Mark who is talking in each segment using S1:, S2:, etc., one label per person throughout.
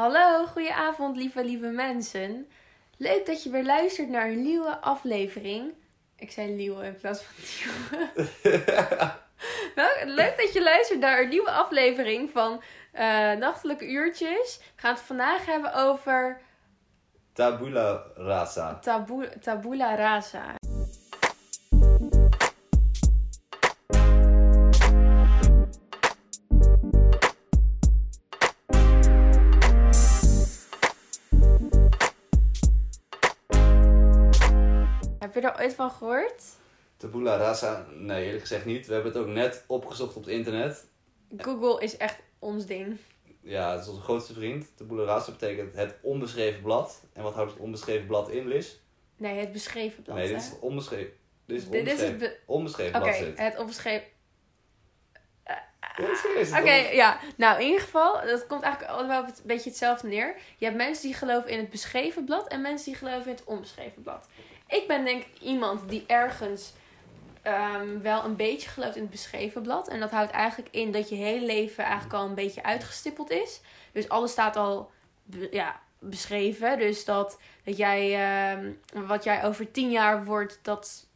S1: Hallo, goedenavond lieve lieve mensen. Leuk dat je weer luistert naar een nieuwe aflevering. Ik zei nieuwe in plaats van nieuwe. Wel, leuk dat je luistert naar een nieuwe aflevering van eh, Nachtelijke Uurtjes. We gaan het vandaag hebben over
S2: Tabula rasa.
S1: tabu, tabula rasa. Je er ooit van gehoord?
S2: Tabula rasa, nee eerlijk gezegd niet. We hebben het ook net opgezocht op het internet.
S1: Google is echt ons ding.
S2: Ja, het is onze grootste vriend. Tabula rasa betekent het onbeschreven blad. En wat houdt het onbeschreven blad in, Liz?
S1: Nee, het beschreven blad.
S2: nee, dit is het onbeschreven. Dit is het
S1: Dit is het
S2: onbeschreven,
S1: be-
S2: onbeschreven
S1: Oké, het onbeschreven. Oké, ja. Nou, in ieder geval, dat komt eigenlijk allemaal op een beetje hetzelfde neer. Je hebt mensen die geloven in het beschreven blad en mensen die geloven in het onbeschreven blad. Ik ben denk ik iemand die ergens ehm, wel een beetje gelooft in het beschreven blad. En dat houdt eigenlijk in dat je hele leven eigenlijk al een beetje uitgestippeld is. Dus alles staat al ja, beschreven. Dus dat, dat jij, ehm, wat jij over tien jaar wordt, dat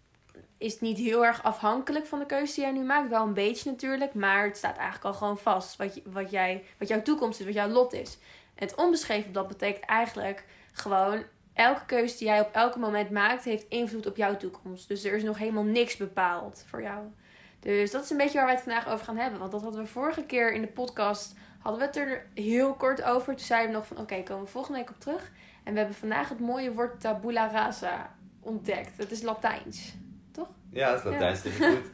S1: is niet heel erg afhankelijk van de keuze die jij nu maakt. Wel een beetje natuurlijk, maar het staat eigenlijk al gewoon vast. Wat, je, wat, jij, wat jouw toekomst is, wat jouw lot is. En het onbeschreven blad betekent eigenlijk gewoon... Elke keuze die jij op elk moment maakt, heeft invloed op jouw toekomst. Dus er is nog helemaal niks bepaald voor jou. Dus dat is een beetje waar wij het vandaag over gaan hebben. Want dat hadden we vorige keer in de podcast, hadden we het er heel kort over. Toen zeiden we nog van, oké, komen we volgende week op terug. En we hebben vandaag het mooie woord tabula rasa ontdekt. Het is Latijns.
S2: Ja, het is Latijns, dat is goed.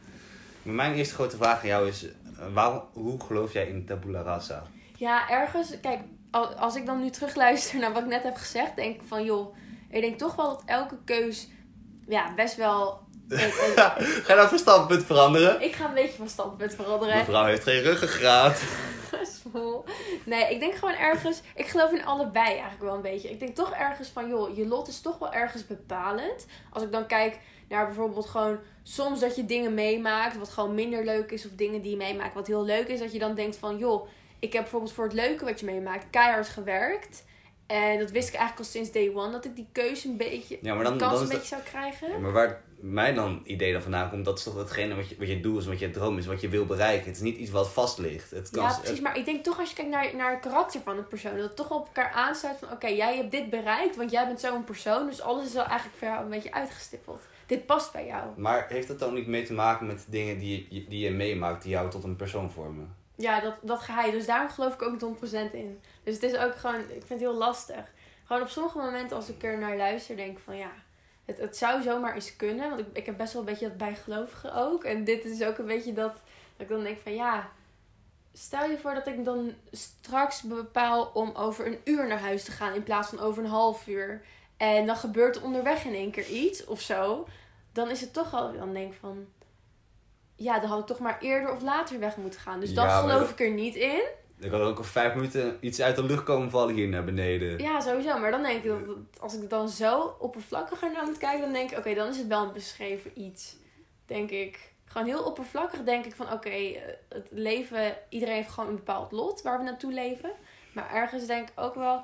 S2: Mijn eerste grote vraag aan jou is, waarom, hoe geloof jij in tabula rasa?
S1: Ja, ergens, kijk, als ik dan nu terugluister naar wat ik net heb gezegd, denk ik van joh, ik denk toch wel dat elke keus, ja, best wel.
S2: Ga je nou van standpunt veranderen?
S1: ik ga een beetje van standpunt veranderen.
S2: Mevrouw heeft geen ruggengraat.
S1: Nee, ik denk gewoon ergens. Ik geloof in allebei eigenlijk wel een beetje. Ik denk toch ergens van, joh, je lot is toch wel ergens bepalend. Als ik dan kijk naar bijvoorbeeld gewoon soms dat je dingen meemaakt wat gewoon minder leuk is. Of dingen die je meemaakt wat heel leuk is. Dat je dan denkt van, joh, ik heb bijvoorbeeld voor het leuke wat je meemaakt keihard gewerkt. En dat wist ik eigenlijk al sinds day one. Dat ik die keuze een beetje,
S2: Ja, maar dan,
S1: kans
S2: dan
S1: een beetje zou krijgen.
S2: Ja, maar waar mij dan idee dan vandaan komt, dat is toch hetgene wat je, wat je doel is, wat je droom is, wat je wil bereiken. Het is niet iets wat vast ligt. Het kan,
S1: Ja, precies. Maar ik denk toch als je kijkt naar, naar het karakter van een persoon, dat het toch op elkaar aansluit van oké, jij hebt dit bereikt, want jij bent zo'n persoon, dus alles is wel eigenlijk voor jou een beetje uitgestippeld. Dit past bij jou.
S2: Maar heeft dat dan niet mee te maken met dingen die je, die je meemaakt, die jou tot een persoon vormen?
S1: Ja, dat, dat je. Dus daarom geloof ik ook niet 100% in. Dus het is ook gewoon, ik vind het heel lastig. Gewoon op sommige momenten als ik er naar luister, denk ik van ja, het, het zou zomaar eens kunnen. Want ik, ik heb best wel een beetje dat bijgelovige ook. En dit is ook een beetje dat, dat ik dan denk van ja, stel je voor dat ik dan straks bepaal om over een uur naar huis te gaan in plaats van over een half uur. En dan gebeurt er onderweg in één keer iets of zo. Dan is het toch al, dan denk ik van, ja, dan had ik toch maar eerder of later weg moeten gaan. Dus dat
S2: Ja,
S1: geloof ik er niet in.
S2: Er kan ook al vijf minuten iets uit de lucht komen vallen hier naar beneden.
S1: Ja, sowieso. Maar dan denk ik dat als ik dan zo oppervlakkiger naar moet kijken, dan denk ik, oké, dan is het wel een beschreven iets. Denk ik. Gewoon heel oppervlakkig denk ik van, oké, eh, het leven, iedereen heeft gewoon een bepaald lot waar we naartoe leven. Maar ergens denk ik ook wel,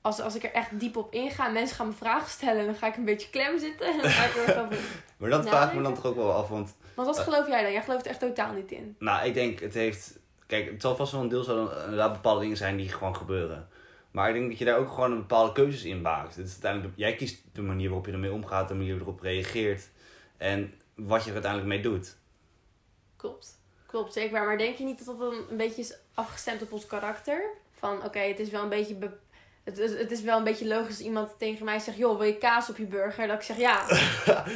S1: als, als ik er echt diep op inga, en mensen gaan me vragen stellen, dan ga ik een beetje klem zitten. En dan ga ik er echt over-
S2: Maar dat vraag ik me dan
S1: ik-
S2: toch ook wel af, want
S1: Want wat
S2: Eh.
S1: geloof jij dan? Jij gelooft er echt totaal niet in.
S2: nou, ik denk het heeft... Kijk, het zal vast wel een deel zo inderdaad bepaalde dingen zijn die gewoon gebeuren. Maar ik denk dat je daar ook gewoon een bepaalde keuzes in maakt. Het is uiteindelijk, jij kiest de manier waarop je ermee omgaat, de manier waarop je erop reageert. En wat je er uiteindelijk mee doet.
S1: Klopt. Klopt, zeker. Maar denk je niet dat dat dan een beetje is afgestemd op ons karakter? Van, oké, het is wel een beetje... be- Het, is- het is wel een beetje logisch als iemand tegen mij zegt... joh, wil je kaas op je burger? Dat ik zeg ja.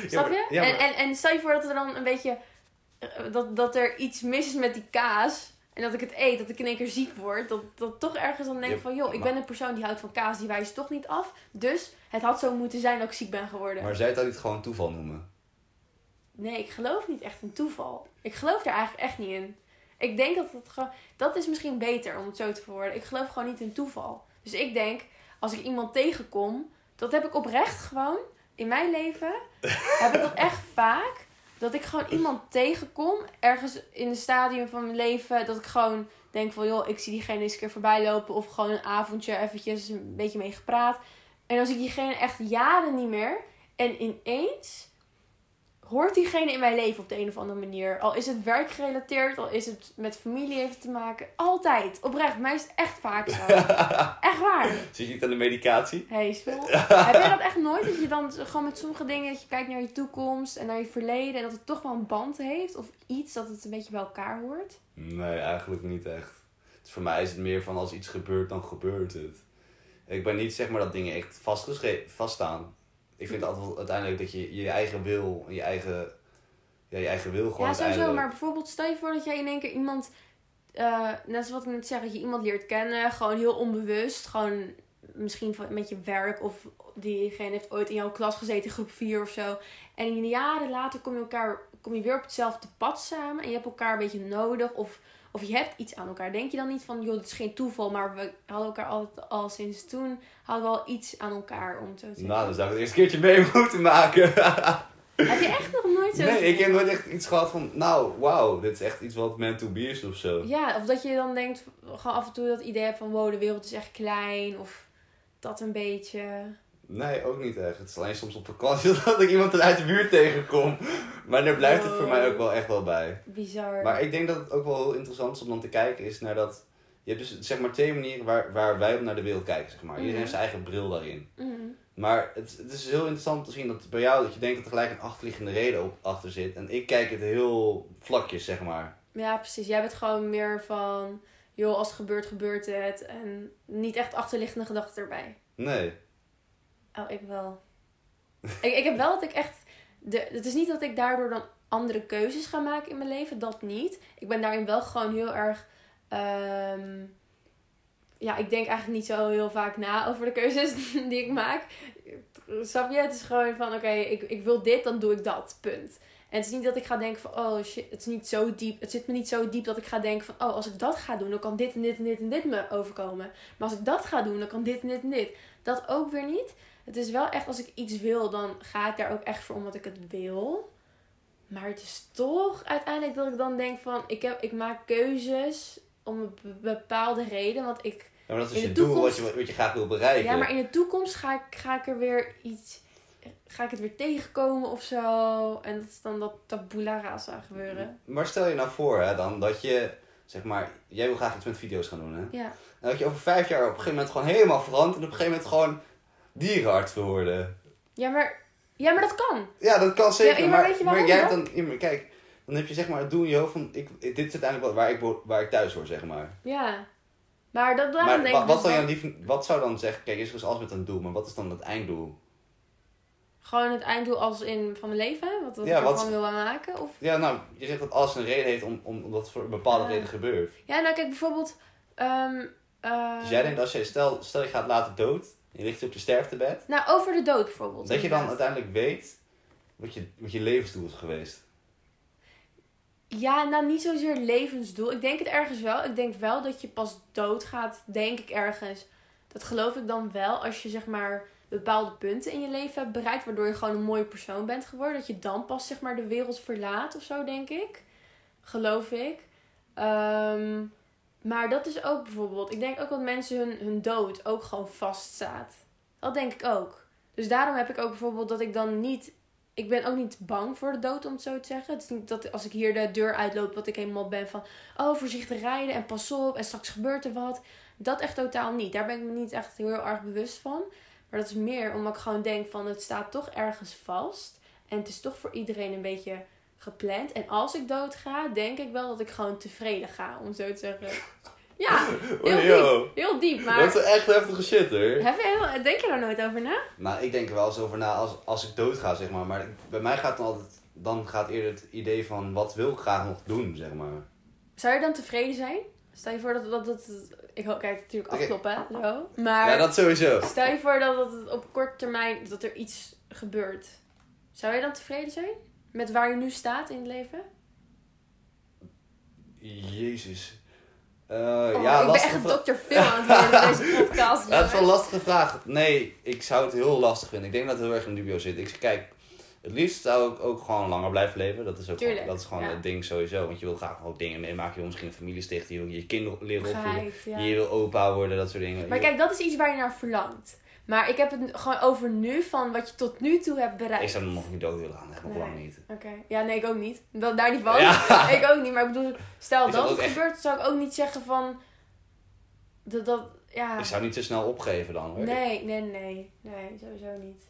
S1: Snap je?
S2: Ja, maar-
S1: en, en, en stel je voor dat er dan een beetje... eh, Dat, dat er iets mis is met die kaas... En dat ik het eet, dat ik in één keer ziek word. Dat, dat toch ergens dan denk
S2: Ja,
S1: van... joh, ik
S2: maar-
S1: ben een persoon die houdt van kaas. Die wijst toch niet af. Dus het had zo moeten zijn dat ik ziek ben geworden.
S2: Maar zou je het dan niet gewoon toeval noemen?
S1: Nee, ik geloof niet echt in toeval. Ik geloof daar eigenlijk echt niet in. Ik denk dat het gewoon. Dat is misschien beter om het zo te verwoorden. Ik geloof gewoon niet in toeval. Dus ik denk, als ik iemand tegenkom, dat heb ik oprecht gewoon in mijn leven. heb ik dat echt vaak. Dat ik gewoon iemand tegenkom, ergens in een stadium van mijn leven, dat ik gewoon denk van, joh, ik zie diegene eens een keer voorbij lopen. Of gewoon een avondje eventjes een beetje mee gepraat. En dan zie ik diegene echt jaren niet meer. En ineens hoort diegene in mijn leven op de een of andere manier. Al is het werkgerelateerd, al is het met familie heeft te maken. Altijd. Oprecht. Mij is het echt vaak zo. echt waar.
S2: Zit je niet aan de medicatie?
S1: Hey, spul. Heb jij dat echt nooit? Dat je dan gewoon met sommige dingen, dat je kijkt naar je toekomst en naar je verleden. En dat het toch wel een band heeft? Of iets dat het een beetje bij elkaar hoort?
S2: Nee, eigenlijk niet echt. Dus voor mij is het meer van als iets gebeurt, dan gebeurt het. Ik ben niet zeg maar dat dingen echt vaststaan. Ik vind altijd uiteindelijk dat je je eigen wil, je eigen, ja, je eigen wil gewoon
S1: Ja, sowieso. Maar bijvoorbeeld stel je voor dat jij in één keer iemand... eh, net zoals wat ik net zeg, dat je iemand leert kennen. Gewoon heel onbewust. Gewoon misschien van- met je werk. Of diegene heeft ooit in jouw klas gezeten groep 4 of zo. En in jaren later kom je, elkaar, kom je weer op hetzelfde pad samen. En je hebt elkaar een beetje nodig. Of, of je hebt iets aan elkaar. Denk je dan niet van, joh, dit is geen toeval. Maar we hadden elkaar altijd al sinds toen. Hadden we al iets aan elkaar, om het te zeggen.
S2: Nou, dan zou ik het eerst een keertje mee moeten maken.
S1: Heb je echt nog nooit zo...
S2: nee, ik heb nooit echt iets gehad van, nou, wauw, dit is echt iets wat meant to be is of zo.
S1: Ja, of dat je dan denkt, gewoon af en toe dat idee hebt van, wow, de wereld is echt klein. Of dat een beetje.
S2: Nee, ook niet echt. Het is alleen soms op vakantie dat ik iemand uit de buurt tegenkom. Maar daar blijft het voor mij ook wel echt wel bij.
S1: Bizar.
S2: Maar ik denk dat het ook wel heel interessant is om dan te kijken is naar dat... Je hebt dus zeg maar twee manieren waar, waar wij op naar de wereld kijken, zeg maar. Iedereen
S1: Mhm.
S2: heeft zijn eigen bril daarin.
S1: Mhm.
S2: Maar het, het is heel interessant te zien dat bij jou dat je denkt dat er gelijk een achterliggende reden op, achter zit. En ik kijk het heel vlakjes, zeg maar.
S1: Ja, precies. Jij bent gewoon meer van, joh, als het gebeurt, gebeurt het. En niet echt achterliggende gedachten erbij.
S2: Nee.
S1: Oh, ik wel. ik, ik heb wel dat ik echt... De, het is niet dat ik daardoor dan andere keuzes ga maken in mijn leven. Dat niet. Ik ben daarin wel gewoon heel erg... ehm, ja, ik denk eigenlijk niet zo heel vaak na over de keuzes die ik maak. Snap je? Het is gewoon van, oké, ik, ik wil dit, dan doe ik dat. Punt. En het is niet dat ik ga denken van, oh shit, het is niet zo diep. Het zit me niet zo diep dat ik ga denken van, oh, als ik dat ga doen, dan kan dit en dit en dit en dit me overkomen. Maar als ik dat ga doen, dan kan dit en dit en dit. Dat ook weer niet. Het is wel echt, als ik iets wil, dan ga ik daar ook echt voor omdat ik het wil. Maar het is toch uiteindelijk dat ik dan denk van, ik, heb, ik maak keuzes om een be- bepaalde reden. Want ik,
S2: Ja, maar dat is
S1: In
S2: je
S1: de
S2: doel
S1: toekomst-
S2: wat je, wat je graag wil bereiken.
S1: ja, maar in de toekomst ga ik, ga ik er weer iets, ga ik het weer tegenkomen of zo. En dat is dan dat tabula rasa gebeuren.
S2: Maar stel je nou voor hè, dan dat je, zeg maar, jij wil graag iets met video's gaan doen hè.
S1: Ja.
S2: En dat je over vijf jaar op een gegeven moment gewoon helemaal verandert en op een gegeven moment gewoon dierenarts wil worden.
S1: Ja, maar, ja, maar dat kan.
S2: Ja, dat kan zeker.
S1: Ja, maar
S2: maar,
S1: weet je waarom
S2: jij hebt
S1: dan?
S2: ja, maar kijk, dan heb je zeg maar het doel in je hoofd van, ik, dit is uiteindelijk wat- waar ik, waar ik thuis hoor, zeg maar.
S1: Ja. Maar dat,
S2: maar
S1: denk
S2: wa-
S1: ik
S2: wat,
S1: dus
S2: zou dan wat zou dan zeggen, kijk, is er dus alles met een doel, maar wat is dan het einddoel?
S1: Gewoon het einddoel als in van mijn leven, wat, wat
S2: Ja,
S1: ik
S2: wat-
S1: ervan wil maken? Of...
S2: Ja, nou, je zegt dat alles een reden heeft om, om, omdat het voor een bepaalde
S1: Ja.
S2: reden gebeurt.
S1: Ja, nou kijk, bijvoorbeeld... ehm, eh,
S2: Dus jij denkt als je, stel, stel je gaat later dood, je ligt op je sterftebed,
S1: Nou, over de dood bijvoorbeeld.
S2: dat je dan uiteindelijk weet wat je, wat je levensdoel is geweest.
S1: Ja, nou niet zozeer levensdoel. Ik denk het ergens wel. Ik denk wel dat je pas doodgaat, denk ik ergens. Dat geloof ik dan wel als je zeg maar bepaalde punten in je leven hebt bereikt. Waardoor je gewoon een mooie persoon bent geworden. Dat je dan pas zeg maar de wereld verlaat of zo, denk ik. Geloof ik. Ehm, maar dat is ook bijvoorbeeld... Ik denk ook dat mensen hun, hun dood ook gewoon vaststaat. Dat denk ik ook. Dus daarom heb ik ook bijvoorbeeld dat ik dan niet ik ben ook niet bang voor de dood, om het zo te zeggen. Het is niet dat als ik hier de deur uitloop, dat ik helemaal ben van... Oh, voorzichtig rijden en pas op en straks gebeurt er wat. Dat echt totaal niet. Daar ben ik me niet echt heel erg bewust van. Maar dat is meer omdat ik gewoon denk van... Het staat toch ergens vast. En het is toch voor iedereen een beetje gepland. En als ik dood ga, denk ik wel dat ik gewoon tevreden ga, om zo te zeggen. Ja, heel
S2: Oh, yo.
S1: diep. Heel diep, maar...
S2: Dat is echt heftige shit hoor.
S1: Heb je, heel- denk je daar nooit over na?
S2: Nou, ik denk er wel eens over na als, als ik dood ga, zeg maar. Maar bij mij gaat dan altijd, dan gaat eerder het idee van wat wil ik graag nog doen, zeg maar.
S1: Zou je dan tevreden zijn? Stel je voor dat dat... dat ik hoop, kijk, natuurlijk afkloppen, zo. Maar
S2: Ja, dat sowieso.
S1: stel je voor dat het op korte termijn, dat er iets gebeurt. Zou je dan tevreden zijn? Met waar je nu staat in het leven?
S2: Jezus. Eh,
S1: Oh,
S2: ja,
S1: ik ben echt
S2: vraag.
S1: dokter Phil aan het worden in deze podcast.
S2: Ja, dat is wel een lastige vraag. Nee, ik zou het heel lastig vinden. Ik denk dat het heel erg in dubio zit. Ik, kijk, Het liefst zou ik ook gewoon langer blijven leven. Dat is ook
S1: Tuurlijk,
S2: gewoon, dat is gewoon
S1: ja.
S2: het ding sowieso. Want je wil graag ook dingen meemaken. Je wil misschien een familie stichten. Je wil je kinderen leren opvoeden.
S1: Ja.
S2: Je wil opa worden, dat soort dingen.
S1: Maar kijk, dat is iets waar je naar verlangt. Maar ik heb het gewoon over nu, van wat je tot nu toe hebt bereikt.
S2: Ik zou nog niet dood willen gaan. Echt nog
S1: Nee.
S2: lang niet.
S1: Oké. Ja, nee, ik ook niet. Dat, daar niet van.
S2: Ja.
S1: Ik ook niet. Maar ik bedoel, stel
S2: Ik
S1: dat het
S2: echt-
S1: gebeurt, zou ik ook niet zeggen van... Dat, dat, ja.
S2: Ik zou niet te snel opgeven dan hoor.
S1: Nee, nee, nee. Nee, sowieso niet.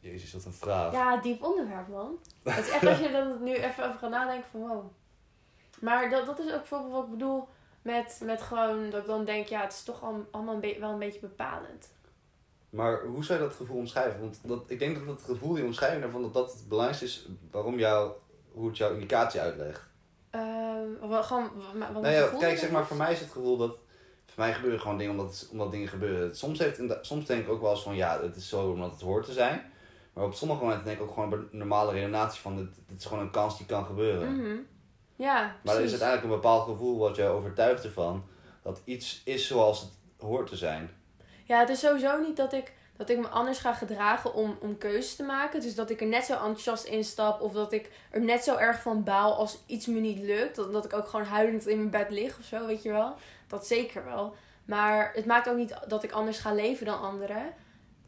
S2: Jezus, wat een vraag.
S1: Ja, diep onderwerp, man. Het is echt als je er nu even over gaat nadenken van wow. Maar dat, dat is ook bijvoorbeeld wat ik bedoel met, met gewoon dat ik dan denk, ja, het is toch al, allemaal een wel een beetje bepalend.
S2: Maar hoe zou je dat gevoel omschrijven? Want dat, ik denk dat het gevoel, die omschrijving daarvan, dat dat het belangrijkste is waarom jou, hoe het jouw indicatie uitlegt.
S1: Ehm, wat, gewoon, wat, wat
S2: Nou ja,
S1: gevoel
S2: kijk, zeg maar, voor mij is het gevoel dat. Voor mij gebeuren gewoon dingen omdat, omdat dingen gebeuren. Soms, heeft, soms denk ik ook wel eens van ja, het is zo omdat het hoort te zijn. Maar op sommige momenten denk ik ook gewoon bij een normale redenatie van dit, dit is gewoon een kans die kan gebeuren.
S1: Mhm. Ja,
S2: Maar er is uiteindelijk een bepaald gevoel wat je overtuigt ervan dat iets is zoals het hoort te zijn.
S1: Ja, het is sowieso niet dat ik, dat ik me anders ga gedragen om, om keuzes te maken. Dus dat ik er net zo enthousiast in stap. Of dat ik er net zo erg van baal als iets me niet lukt. Dat, dat ik ook gewoon huilend in mijn bed lig of zo, weet je wel. Dat zeker wel. Maar het maakt ook niet dat ik anders ga leven dan anderen.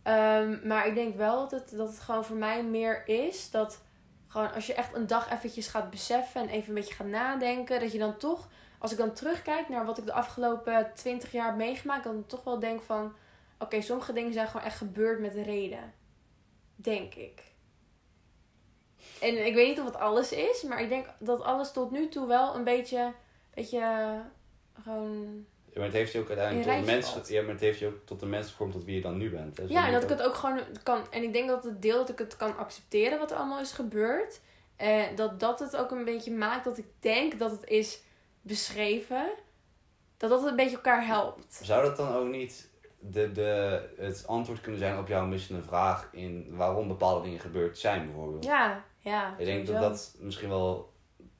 S1: Ehm, maar ik denk wel dat het, dat het gewoon voor mij meer is dat gewoon als je echt een dag eventjes gaat beseffen en even een beetje gaat nadenken, dat je dan toch, als ik dan terugkijk naar wat ik de afgelopen twintig jaar heb meegemaakt, dan toch wel denk van, oké, sommige dingen zijn gewoon echt gebeurd met reden. Denk ik. En ik weet niet of het alles is, maar ik denk dat alles tot nu toe wel een beetje, beetje eh, gewoon
S2: Ja, maar het heeft je ook uiteindelijk
S1: In
S2: tot de, mens, ja, maar het heeft je ook tot de mens gevormd tot wie je dan nu bent. hè.
S1: Ja, en dat ik het ook gewoon kan. En ik denk dat het deel dat ik het kan accepteren wat er allemaal is gebeurd. Eh, dat dat het ook een beetje maakt dat ik denk dat het is beschreven. Dat dat een beetje elkaar helpt.
S2: Zou dat dan ook niet de, de, het antwoord kunnen zijn op jouw missende vraag in waarom bepaalde dingen gebeurd zijn, bijvoorbeeld?
S1: Ja, ja.
S2: Ik denk dat dat misschien wel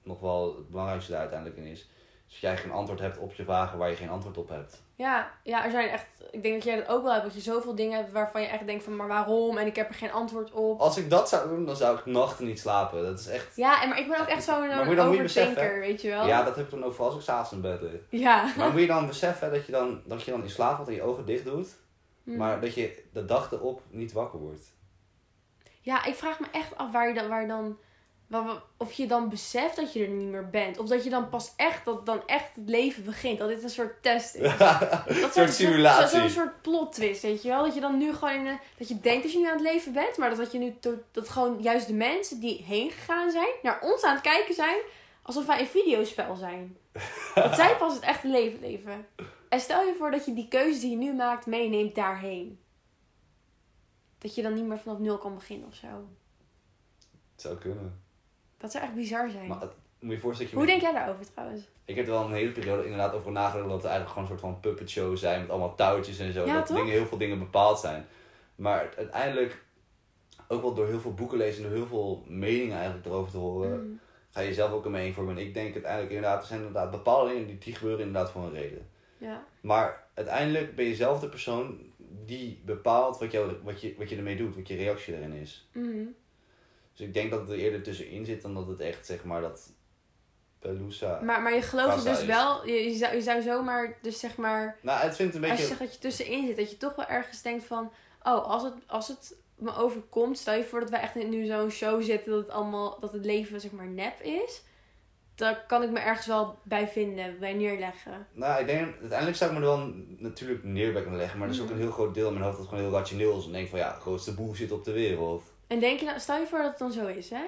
S2: nog wel het belangrijkste daar uiteindelijk in is. Als jij geen antwoord hebt op je vragen waar je geen antwoord op hebt.
S1: Ja, ja, er zijn echt. Ik denk dat jij dat ook wel hebt. Dat je zoveel dingen hebt waarvan je echt denkt van, maar waarom? En ik heb er geen antwoord op.
S2: Als ik dat zou doen, dan zou ik nachten niet slapen. Dat is echt...
S1: Ja, en, maar ik ben ook echt zo'n
S2: beseffen,
S1: weet je wel?
S2: Ja, dat heb ik dan ook voor als ik s'avonds in bed lig.
S1: Ja.
S2: Maar moet je dan beseffen dat je dan, dat je dan in slaap valt en je ogen dicht doet.
S1: Hm.
S2: Maar dat je de dag erop niet wakker wordt.
S1: Ja, ik vraag me echt af waar je dan, waar je dan of je dan beseft dat je er niet meer bent. Of dat je dan pas echt, dat dan echt het leven begint. Dat dit een soort test is. Dat
S2: Een soort simulatie.
S1: Zo'n soort plot twist, weet je wel. Dat je dan nu gewoon, in een- dat je denkt dat je nu aan het leven bent. Maar dat, dat je nu, dat gewoon juist de mensen die heen gegaan zijn, naar ons aan het kijken zijn. Alsof wij een videospel zijn. dat zij pas het echte leven leven. En stel je voor dat je die keuze die je nu maakt meeneemt daarheen. Dat je dan niet meer vanaf nul kan beginnen of zo.
S2: Het zou kunnen.
S1: Dat zou echt bizar zijn.
S2: Maar moet je je voorstellen dat je...
S1: Hoe denk jij daarover trouwens?
S2: Ik heb er wel een hele periode inderdaad over nagedacht dat het eigenlijk gewoon een soort van puppet show zijn met allemaal touwtjes en zo.
S1: Ja,
S2: dat
S1: toch?
S2: dingen, heel veel dingen bepaald zijn. Maar uiteindelijk, ook wel door heel veel boeken lezen en door heel veel meningen eigenlijk erover te horen,
S1: Mm.
S2: ga je zelf ook een mening vormen. En ik denk uiteindelijk inderdaad, er zijn inderdaad bepaalde dingen die, die gebeuren inderdaad voor een reden.
S1: Ja.
S2: Maar uiteindelijk ben je zelf de persoon die bepaalt wat, jou, wat, je, wat je ermee doet, wat je reactie erin is.
S1: Mhm.
S2: Dus ik denk dat het er eerder tussenin zit dan dat het echt, zeg maar, dat Pelusa...
S1: Maar, maar je gelooft dus
S2: is.
S1: wel, je, je, zou, je zou zomaar, dus zeg maar,
S2: Nou, het vindt een
S1: als je
S2: beetje...
S1: zegt dat je tussenin zit, dat je toch wel ergens denkt van, oh, als het, als het me overkomt, stel je voor dat wij echt nu zo'n show zitten, dat het allemaal, dat het leven zeg maar nep is, daar kan ik me ergens wel bij vinden, bij neerleggen.
S2: Nou, ik denk, uiteindelijk zou ik me er wel natuurlijk neer bij kunnen leggen. Maar er is ook
S1: Mhm.
S2: een heel groot deel in mijn hoofd dat gewoon heel rationeel is. En denk van, ja, grootste boel zit op de wereld.
S1: En denk je nou, stel je voor dat het dan zo is, hè?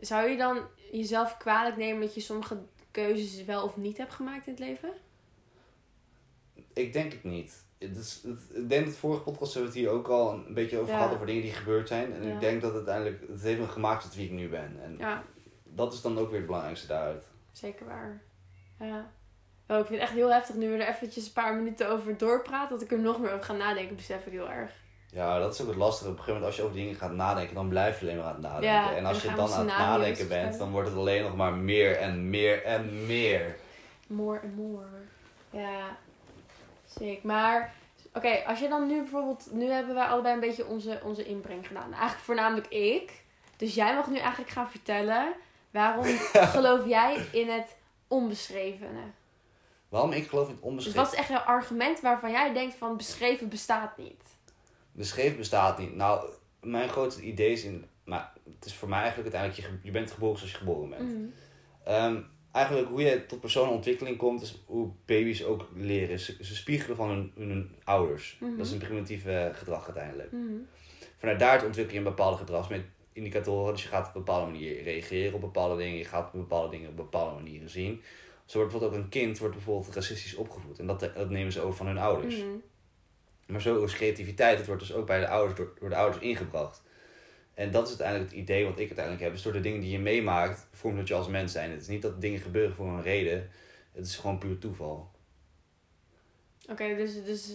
S1: Zou je dan jezelf kwalijk nemen dat je sommige keuzes wel of niet hebt gemaakt in het leven?
S2: Ik denk het niet. Het is, het, ik denk dat vorige podcast hebben we het hier ook al een beetje over
S1: Ja.
S2: gehad. Over dingen die gebeurd zijn. En
S1: Ja.
S2: ik denk dat het uiteindelijk, het heeft me gemaakt tot wie ik nu ben. En
S1: Ja,
S2: dat is dan ook weer het belangrijkste daaruit.
S1: zeker waar. Ja. Oh, ik vind het echt heel heftig nu we er eventjes een paar minuten over doorpraten. Dat ik er nog meer over ga nadenken, besef ik heel erg.
S2: Ja, dat is ook het lastige. Op een gegeven moment als je over dingen gaat nadenken, dan blijf je alleen maar aan het nadenken.
S1: Ja,
S2: en als je dan aan het nadenken bent, dan wordt het alleen nog maar meer en meer en meer.
S1: More and more. Ja, sick. Maar, oké, als je dan nu bijvoorbeeld... Nu hebben wij allebei een beetje onze, onze inbreng gedaan. Eigenlijk voornamelijk ik. Dus jij mag nu eigenlijk gaan vertellen waarom geloof jij in het onbeschrevene?
S2: Waarom ik geloof in het
S1: Dus
S2: onbeschreven?
S1: wat is echt jouw argument waarvan jij denkt van beschreven bestaat niet?
S2: Beschreven bestaat niet. Nou, mijn grootste idee is in... Maar het is voor mij eigenlijk uiteindelijk... Je, je bent geboren zoals je geboren bent.
S1: Mhm.
S2: Ehm, eigenlijk hoe je tot persoonlijke ontwikkeling komt, is hoe baby's ook leren. Ze, ze spiegelen van hun, hun ouders.
S1: Mhm.
S2: Dat is een primitief eh, gedrag uiteindelijk.
S1: Mhm.
S2: Vanuit daar ontwikkel je een bepaalde gedragsindicatoren. Dus je gaat op een bepaalde manier reageren op bepaalde dingen. Je gaat bepaalde dingen op bepaalde manieren zien. Zo wordt bijvoorbeeld ook een kind wordt bijvoorbeeld racistisch opgevoed. En dat, dat nemen ze over van hun ouders.
S1: Mhm.
S2: Maar zo is creativiteit, dat wordt dus ook bij de ouders, door, door de ouders ingebracht. En dat is uiteindelijk het idee wat ik uiteindelijk heb. Dus door de dingen die je meemaakt, vormt dat je als mens zijn. Het is niet dat dingen gebeuren voor een reden. Het is gewoon puur toeval.
S1: Oké, dus, dus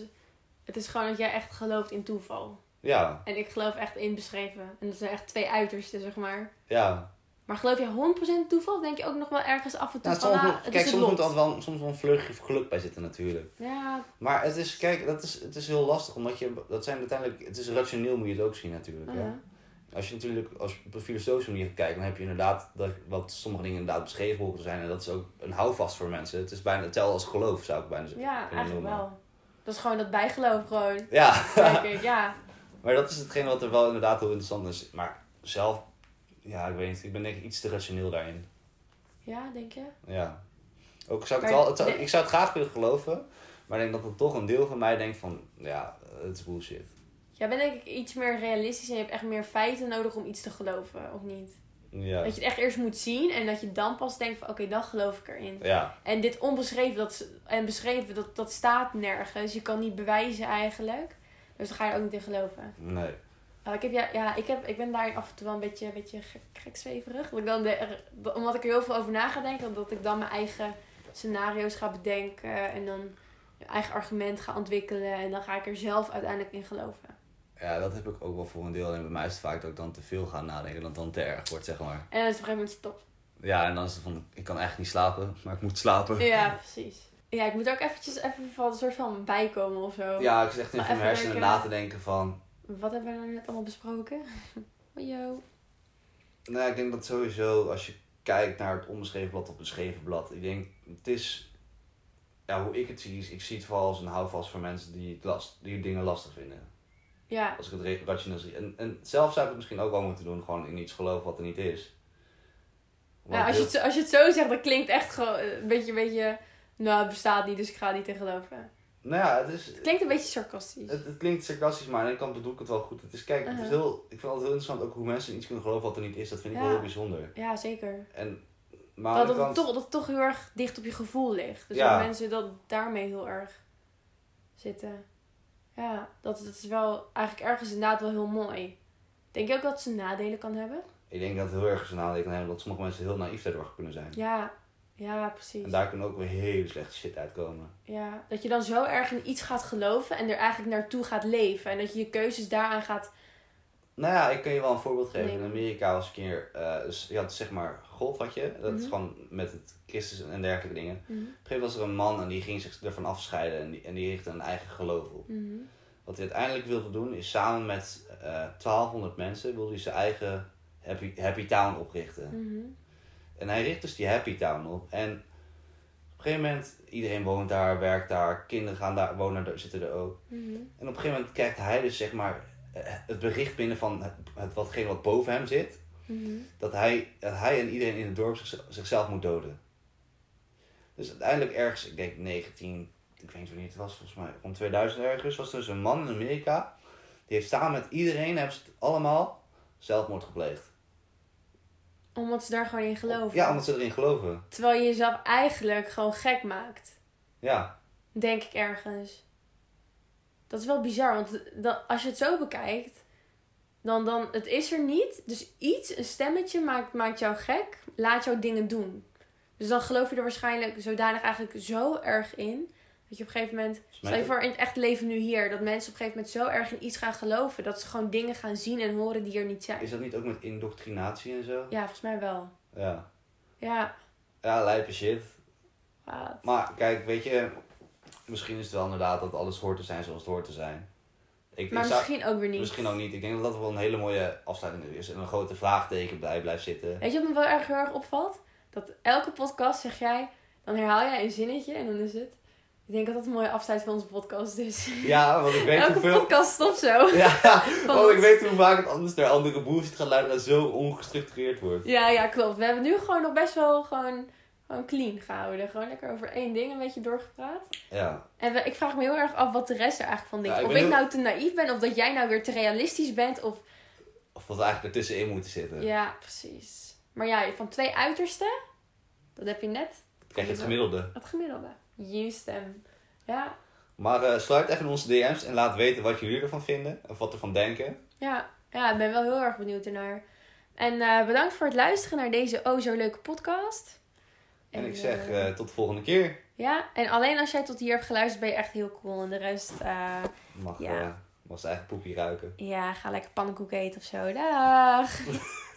S1: het is gewoon dat jij echt gelooft in toeval.
S2: Ja,
S1: En ik geloof echt in beschreven. En dat zijn echt twee uitersten, zeg maar.
S2: ja.
S1: Maar geloof je 100% toeval? Of denk je ook nog wel ergens af en toe
S2: Nou,
S1: van,
S2: soms
S1: ah, het
S2: kijk,
S1: is
S2: soms moet er wel, soms wel een vleugje geluk bij zitten natuurlijk.
S1: Ja,
S2: Maar het is, kijk, dat is, het is heel lastig. Omdat je, dat zijn uiteindelijk, het is rationeel moet je het ook zien natuurlijk. ja.
S1: ja.
S2: Als je natuurlijk als je op een filosofische manier kijkt, dan heb je inderdaad dat, wat sommige dingen inderdaad beschreven horen te zijn. En dat is ook een houvast voor mensen. Het is bijna hetzelfde als geloof, zou ik bijna zeggen.
S1: ja eigenlijk
S2: noemen.
S1: wel. Dat is gewoon dat bijgeloof gewoon.
S2: Ja,
S1: Denk ik, ja.
S2: maar dat is hetgeen wat er wel inderdaad heel interessant is. Maar zelf, ja, ik weet niet, ik ben denk ik iets te rationeel daarin.
S1: Ja, denk je?
S2: Ja. Ook zou ik het
S1: Maar
S2: het zou-
S1: nee.
S2: ik zou het graag willen geloven, maar ik denk dat er toch een deel van mij denkt van, ja, het is bullshit.
S1: Jij bent denk ik iets meer realistisch en je hebt echt meer feiten nodig om iets te geloven, of niet?
S2: Ja.
S1: Dat je het echt eerst moet zien en dat je dan pas denkt van oké, dan geloof ik erin.
S2: Ja,
S1: En dit onbeschreven dat, en beschreven, dat, dat staat nergens. Je kan niet bewijzen eigenlijk. Dus daar ga je ook niet in geloven.
S2: nee.
S1: Ik, heb, ja, ja, ik, heb, ik ben daar af en toe wel een beetje, een beetje gek, gekzweverig. Dat ik dan de, omdat ik er heel veel over na ga denken, dat ik dan mijn eigen scenario's ga bedenken. En dan mijn eigen argument ga ontwikkelen. En dan ga ik er zelf uiteindelijk in geloven.
S2: Ja, dat heb ik ook wel voor een deel. En bij mij is het vaak dat ik dan te veel ga nadenken, dat het dan te erg wordt, zeg maar.
S1: En dan is het op een gegeven moment stop.
S2: Ja, en dan is het van, ik kan eigenlijk niet slapen, maar ik moet slapen.
S1: Ja, precies. Ja, ik moet ook eventjes even van een soort van bijkomen of zo.
S2: Ja, ik zeg echt mijn hersenen na te denken van...
S1: Wat hebben we nou net allemaal besproken? Yo.
S2: Nou, ik denk dat sowieso als je kijkt naar het onbeschreven blad of beschreven blad, ik denk, het is, ja, hoe ik het zie, is, ik zie het vooral als een houvast voor mensen die, het last, die dingen lastig vinden.
S1: Ja,
S2: Als ik het re- rationeel zie. En, en zelf zou ik het misschien ook wel moeten doen, gewoon in iets geloven wat er niet is. Want
S1: ja als, je het, zo- als je het zo zegt, dan klinkt echt gewoon een beetje, een beetje... Nou, het bestaat niet, dus ik ga er niet in geloven.
S2: Nou ja, het is,
S1: Het klinkt een beetje sarcastisch.
S2: Het, het klinkt sarcastisch, maar aan de kant bedoel ik het wel goed. Het is, kijk, het is
S1: Uh-huh.
S2: heel, ik vind het altijd heel interessant ook hoe mensen iets kunnen geloven wat er niet is. Dat vind ik
S1: Ja.
S2: wel heel bijzonder.
S1: Ja, zeker.
S2: En, maar
S1: Dat, het toch, dat het toch heel erg dicht op je gevoel ligt. Dus
S2: Ja.
S1: dat mensen dat daarmee heel erg zitten. Ja, dat, dat is wel eigenlijk ergens inderdaad wel heel mooi. Denk je ook dat ze nadelen kan hebben?
S2: ik denk dat het heel erg zijn nadeel kan hebben dat sommige mensen heel naïef daardoor kunnen zijn.
S1: Ja, ja, precies.
S2: En daar kunnen ook weer hele slechte shit uitkomen.
S1: Ja, dat je dan zo erg in iets gaat geloven en er eigenlijk naartoe gaat leven. En dat je je keuzes daaraan gaat...
S2: Nou ja, ik kan je wel een voorbeeld geven.
S1: Nee.
S2: In Amerika was een keer, eh, dus je had zeg maar God had je. Dat is
S1: Mhm.
S2: gewoon met het Christus en dergelijke dingen. Op
S1: Mhm.
S2: een gegeven moment was er een man en die ging zich ervan afscheiden en die, en die richtte een eigen geloof op.
S1: Mhm.
S2: Wat hij uiteindelijk wilde doen is samen met eh 1200 mensen wilde hij zijn eigen happy, happy town oprichten. En hij richt dus die happy town op. En op een gegeven moment, iedereen woont daar, werkt daar, kinderen gaan daar, wonen daar, zitten er ook.
S1: Mhm.
S2: En op een gegeven moment krijgt hij dus zeg maar eh, het bericht binnen van het, het, watgene wat boven hem zit.
S1: Mhm.
S2: Dat hij, dat hij en iedereen in het dorp zich- zichzelf moet doden. Dus uiteindelijk ergens, ik denk 19, ik weet niet wanneer het was, volgens mij rond 2000 ergens, was er dus een man in Amerika. Die heeft samen met iedereen, hebben ze het allemaal zelfmoord gepleegd.
S1: Omdat ze daar gewoon in geloven.
S2: Ja, omdat ze erin geloven.
S1: Terwijl je jezelf eigenlijk gewoon gek maakt.
S2: Ja,
S1: Denk ik ergens. Dat is wel bizar, want als je het zo bekijkt, dan, dan het is er niet. Dus iets, een stemmetje maakt, maakt jou gek, laat jou dingen doen. Dus dan geloof je er waarschijnlijk zodanig eigenlijk zo erg in. Dat je op een gegeven moment, stel je voor in het echt leven nu hier, dat mensen op een gegeven moment zo erg in iets gaan geloven. Dat ze gewoon dingen gaan zien en horen die er niet zijn.
S2: is dat niet ook met indoctrinatie en zo?
S1: Ja, volgens mij wel.
S2: Ja.
S1: Ja.
S2: Ja, lijpe shit.
S1: Wat?
S2: Maar kijk, weet je, misschien is het wel inderdaad dat alles hoort te zijn zoals het hoort te zijn. Ik,
S1: Maar
S2: ik zou-
S1: misschien ook weer niet.
S2: misschien ook niet. Ik denk dat dat wel een hele mooie afsluiting is. En een grote vraagteken bij blijft zitten.
S1: Weet je wat me wel erg heel erg opvalt? Dat elke podcast zeg jij, dan herhaal jij een zinnetje en dan is het. Ik denk dat dat een mooie afsluit van onze podcast is.
S2: Ja, want ik weet
S1: elke
S2: hoeveel...
S1: podcast stopt zo.
S2: Ja, want ik weet hoe vaak het anders naar andere bullshit gaat luiden en zo ongestructureerd wordt.
S1: Ja, ja, klopt. We hebben nu gewoon nog best wel gewoon, gewoon clean gehouden. Gewoon lekker over één ding een beetje doorgepraat.
S2: Ja.
S1: En we- ik vraag me heel erg af wat de rest er eigenlijk van denkt.
S2: Ja, ik
S1: of ik
S2: heel-
S1: nou te naïef ben, of dat jij nou weer te realistisch bent. Of...
S2: Of wat we eigenlijk ertussenin moeten zitten.
S1: Ja, precies. Maar ja, van twee uitersten, dat heb je net
S2: krijg je het gemiddelde.
S1: het gemiddelde. Juist hem. Ja,
S2: Maar eh, sluit even onze DM's en laat weten wat jullie ervan vinden. Of wat ervan denken.
S1: ja, ja, ik ben wel heel erg benieuwd ernaar. En eh, bedankt voor het luisteren naar deze oh zo leuke podcast.
S2: En ik zeg
S1: eh,
S2: tot de volgende keer.
S1: ja, en alleen als jij tot hier hebt geluisterd ben je echt heel cool. En de rest, eh,
S2: Mag,
S1: Ja.
S2: zijn eigen poepie ruiken.
S1: ja, ga lekker pannenkoek eten of zo. Dag!